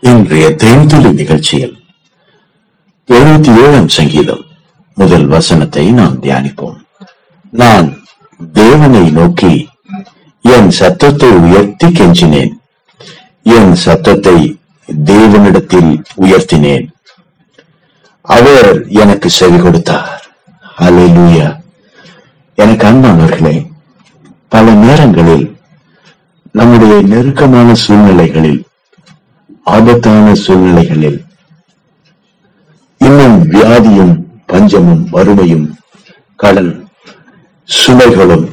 இன்றைய தேன்துளி நிகழ்ச்சியில் எழுபத்தி ஏழாம் சங்கீதம் முதல் வசனத்தை நாம் தியானிப்போம். நான் தேவனை நோக்கி என் சத்தத்தை உயர்த்தி கெஞ்சினேன். என் சத்தத்தை தேவனிடத்தில் உயர்த்தினேன். அவர் எனக்கு செவி கொடுத்தார். அல்லேலூயா எனக்கு அன்பானவர்களே பல நேரங்களில் நம்முடைய நெருக்கமான சூழ்நிலைகளில் ஆபத்தான சூழ்நிலைகளில் இன்னும் வியாதியும் பஞ்சமும் வறுமையும் கடன் சுமைகளும்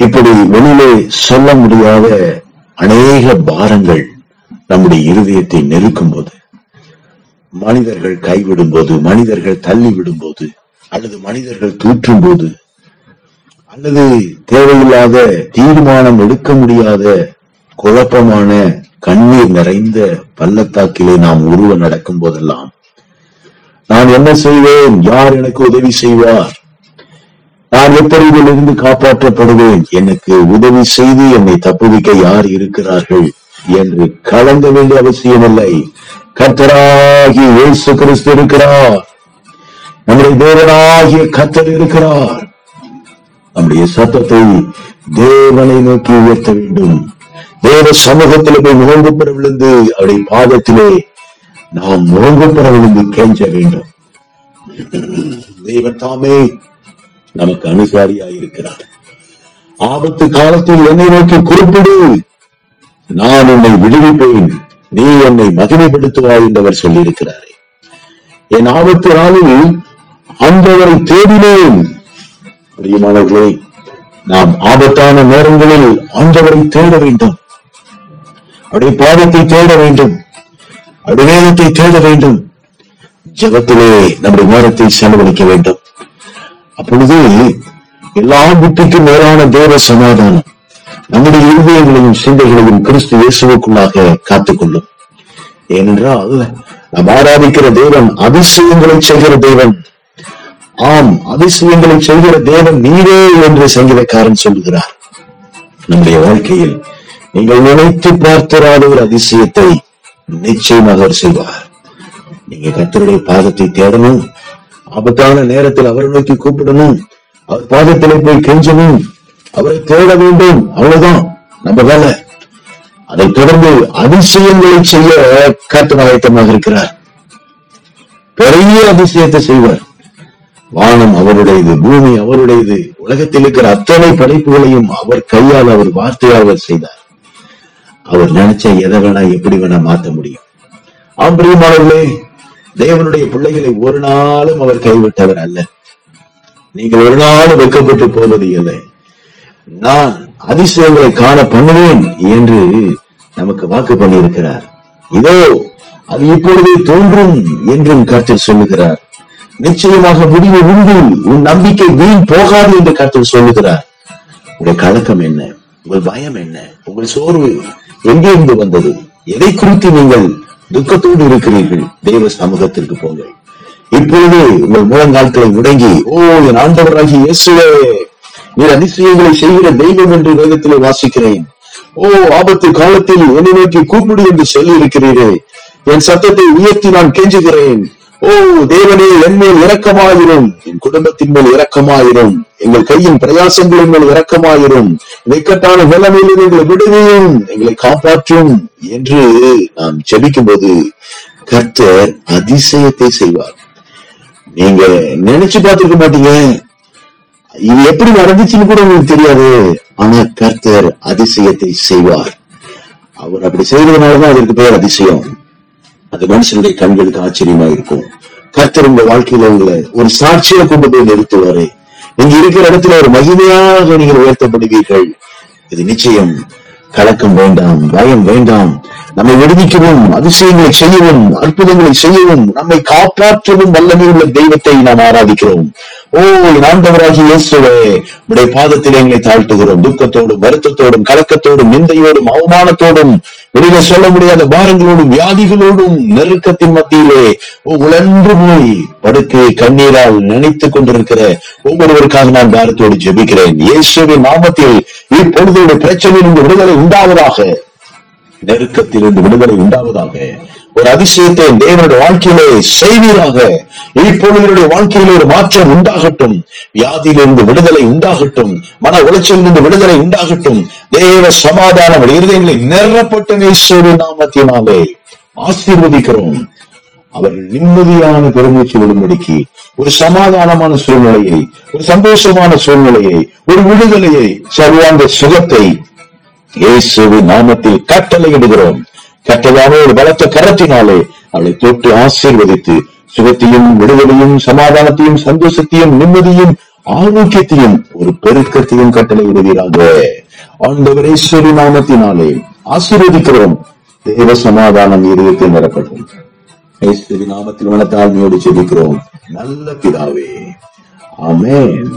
இப்படி வெளியிலே சொல்ல முடியாத அநேக பாரங்கள் நம்முடைய இருதயத்தை நெருக்கும் போது மனிதர்கள் கைவிடும் போது மனிதர்கள் தள்ளி விடும் போது அல்லது மனிதர்கள் தூற்றும் போது அல்லது தேவையில்லாத தீர்மானம் எடுக்க முடியாத குழப்பமான கண்ணீர் நிறைந்த பள்ளத்தாக்கிலே நாம் உருவ நடக்கும் போதெல்லாம் நான் என்ன செய்வேன்? யார் எனக்கு உதவி செய்வார்? நான் எப்படி இதிலிருந்து காப்பாற்றப்படுவேன்? எனக்கு உதவி செய்து என்னை தப்புவிக்க யார் இருக்கிறார்கள் என்று கலங்க வேண்டிய அவசியமில்லை. கத்தராகி இயேசு கிறிஸ்து இருக்கிறார். நம்முடைய தேவனாகிய கத்தர் இருக்கிறார். நம்முடைய சத்தத்தை தேவனை நோக்கி உயர்த்த வேண்டும். தேவ சமூகத்தில் போய் முகங்கு பெற விழுந்து அவருடைய பாதத்திலே நாம் முகங்கு பெற விழுந்து கேஞ்ச வேண்டும். தெய்வத்தாமே நமக்கு அனுசாரியாயிருக்கிறார். ஆபத்து காலத்தில் என்னை நோக்கி குறிப்பிடு. நான் உன்னை விடுவிப்பேன். நீ என்னை மகிமைப்படுத்துவாய் என்றவர் சொல்லியிருக்கிறாரே. என் ஆபத்து நாளில் அந்தவரை தேடினேன். பிரியமானவர்களே நாம் ஆபத்தான நேரங்களில் ஆண்டவரை தேட வேண்டும். அவருடைய பாதத்தை தேட வேண்டும். அடிவேதத்தை வேதத்தை தேட வேண்டும். ஜெபத்திலே நம்முடைய நேரத்தை செலவழிக்க வேண்டும். அப்பொழுது எல்லா புத்திக்கும் மேலான தேவ சமாதானம் நம்முடைய இருதயங்களையும் சிந்தைகளையும் கிறிஸ்து இயேசுவுக்குள்ளாக காத்துக்கொள்ளும். ஏனென்றால் நாம் ஆராதிக்கிற தேவன் அதிசயங்களை செய்கிற தேவன். ஆம் அதிசயங்களை செய்கிற தேவன் நீரே என்று சங்கீதக்காரன் சொல்கிறார் நம்முடைய வாழ்க்கையில் நீங்கள் நினைத்து பார்த்திராத ஒரு அதிசயத்தை நிச்சயமாக அவர் செய்வார். நீங்க கத்தருடைய பாதத்தை தேடணும் ஆபத்தான நேரத்தில் அவரை நோக்கி கூப்பிடணும் அவர் பாதத்திலே போய் கெஞ்சணும் அவரை தேட வேண்டும் அவ்வளவுதான் நம்ம வேலை. அதை தொடர்ந்து அதிசயங்களை செய்ய கர்த்தர் ஆயத்தமாக இருக்கிறார். பெரிய அதிசயத்தை செய்வார். வானம் அவருடையது பூமி அவருடையது உலகத்தில் இருக்கிற அத்தனை படைப்புகளையும் அவர் கையால் அவர் வார்த்தையால் அவர் செய்தார். அவர் நினைச்ச எதை வேணா எப்படி வேணா மாத்த முடியும். ஆம் பிரியமானவர்களே தேவனுடைய பிள்ளைகளை ஒரு நாளும் அவர் கைவிட்டவர் அல்ல. நீங்கள் ஒரு நாளும் வெட்கப்பட்டு போவது இல்லை. நான் அதிசயங்களை காண பண்ணுவேன் என்று நமக்கு வாக்கு பண்ணியிருக்கிறார். இதோ அது இப்பொழுதே தோன்றும் என்றும் கருத்தில் சொல்லுகிறார். நிச்சயமாக முடிவு உண்டு உன் நம்பிக்கை வீண் போகாது என்று கர்த்தர் சொல்லுகிறார். உங்கள் கலக்கம் என்ன? உங்கள் பயம் என்ன? உங்கள் சோர்வு எங்கே இருந்து வந்தது? எதை குறித்து நீங்கள் துக்கத்தோடு இருக்கிறீர்கள்? தெய்வ சமூகத்திற்கு போங்கள். இப்பொழுது உங்கள் முழங்கால்களை முடங்கி ஓ என் ஆண்டவராகி இயேசுவே நீர் அதிசயங்களை செய்கிற தெய்வம் என்று வேதத்திலே வாசிக்கிறேன். ஓ ஆபத்து காலத்தில் என்னை நோக்கி கூப்பிடு என்று சொல்லி இருக்கிறீரே என் சத்தத்தை உயர்த்தி நான் கெஞ்சுகிறேன். ஓ தேவனே என் மேல் இரக்கமாயிரும். என் குடும்பத்தின் மேல் இரக்கமாயிரும். எங்கள் கையின் பிரயாசங்களின் மேல் இரக்கமாயிரும். இக்கட்டான நிலைமையில் எங்களை விடுவியும் எங்களை காப்பாற்றும் என்று நாம் ஜெபிக்கும் போது கர்த்தர் அதிசயத்தை செய்வார். நீங்க நினைச்சு பார்த்திருக்க மாட்டீங்க. இது எப்படி நடந்துச்சுன்னு கூட உங்களுக்கு தெரியாது. ஆனா கர்த்தர் அதிசயத்தை செய்வார். அவர் அப்படி செய்வதனாலதான் அதற்கு பேர் அதிசயம். அது மனுஷனுடைய கண்களுக்கு ஆச்சரியமா இருக்கும் கர்த்தர் உங்க வாழ்க்கையில உங்களை ஒரு சாட்சியை கொண்டு போய் நிறுத்துவாரு. நீங்க இருக்கிற இடத்துல ஒரு மகிமையாக நீங்கள் உயர்த்தப்படுவீர்கள். இது நிச்சயம். கலக்கம் வேண்டாம் பயம் வேண்டாம். நம்மை விடுவிக்கவும் அதிசயங்களை செய்யவும் அற்புதங்களை செய்யவும் நம்மை காப்பாற்றவும் வல்லமை உள்ள தெய்வத்தை நாம் ஆராதிக்கிறோம். ஓ என் இயேசுவே உடைய பாதத்தில் எங்களை தாழ்த்துகிறோம். துக்கத்தோடும் வருத்தத்தோடும் கலக்கத்தோடும் நிந்தையோடும் அவமானத்தோடும் வெளியில சொல்ல முடியாத பாரங்களோடும் வியாதிகளோடும் நெருக்கத்தின் மத்தியிலே உழன்று போய் படுக்கை கண்ணீரால் நினைத்துக் கொண்டிருக்கிற ஒவ்வொருவருக்காக நான் பாரத்தோடு ஜெபிக்கிறேன். இயேசுவின் நாமத்தில் இப்பொழுது பிரச்சனையில் விடுதலை உண்டாவதாக நெருக்கத்திலிருந்து விடுதலை உண்டாவதாக ஒரு அதிசயத்தை தேவனுடைய வாழ்க்கையிலே செய்வீராக. இப்பொழுதுடைய வாழ்க்கையிலே ஒரு மாற்றம் உண்டாகட்டும். வியாதியிலிருந்து விடுதலை உண்டாகட்டும். மன உளைச்சலிருந்து விடுதலை உண்டாகட்டும். தேவ சமாதானம் இருதயங்களை நிறப்பட்ட நேசோடு நாமத்தினாலே ஆசீர்வதிக்கிறோம். அவர் நிம்மதியான பெருமூச்சு விடும்படிக்கு ஒரு சமாதானமான சூழ்நிலையை ஒரு சந்தோஷமான சூழ்நிலையை ஒரு விடுதலையை சர்வாங்க சுகத்தை இயேசுவின் நாமத்தில் கட்டளையிடுகிறோம் கட்டளையான ஒரு பலத்த கரத்தினாலே அவளை தொட்டு ஆசீர்வதித்து சுகத்தையும் விடுதலையும் சமாதானத்தையும் சந்தோஷத்தையும் நிம்மதியும் ஆரோக்கியத்தையும் ஒரு பெருக்கத்தையும் கட்டளையிடுகிறாங்க ஆண்டவர் இயேசுவின் நாமத்தினாலே ஆசீர்வதிக்கிறோம். தேவ சமாதானம் இருதயத்தில் நிரப்பட்டும். இயேசுவின் நாமத்தில் மனத்தாழ்மையோடு ஜெபிக்கிறோம். நல்ல பிதாவே. ஆமென்.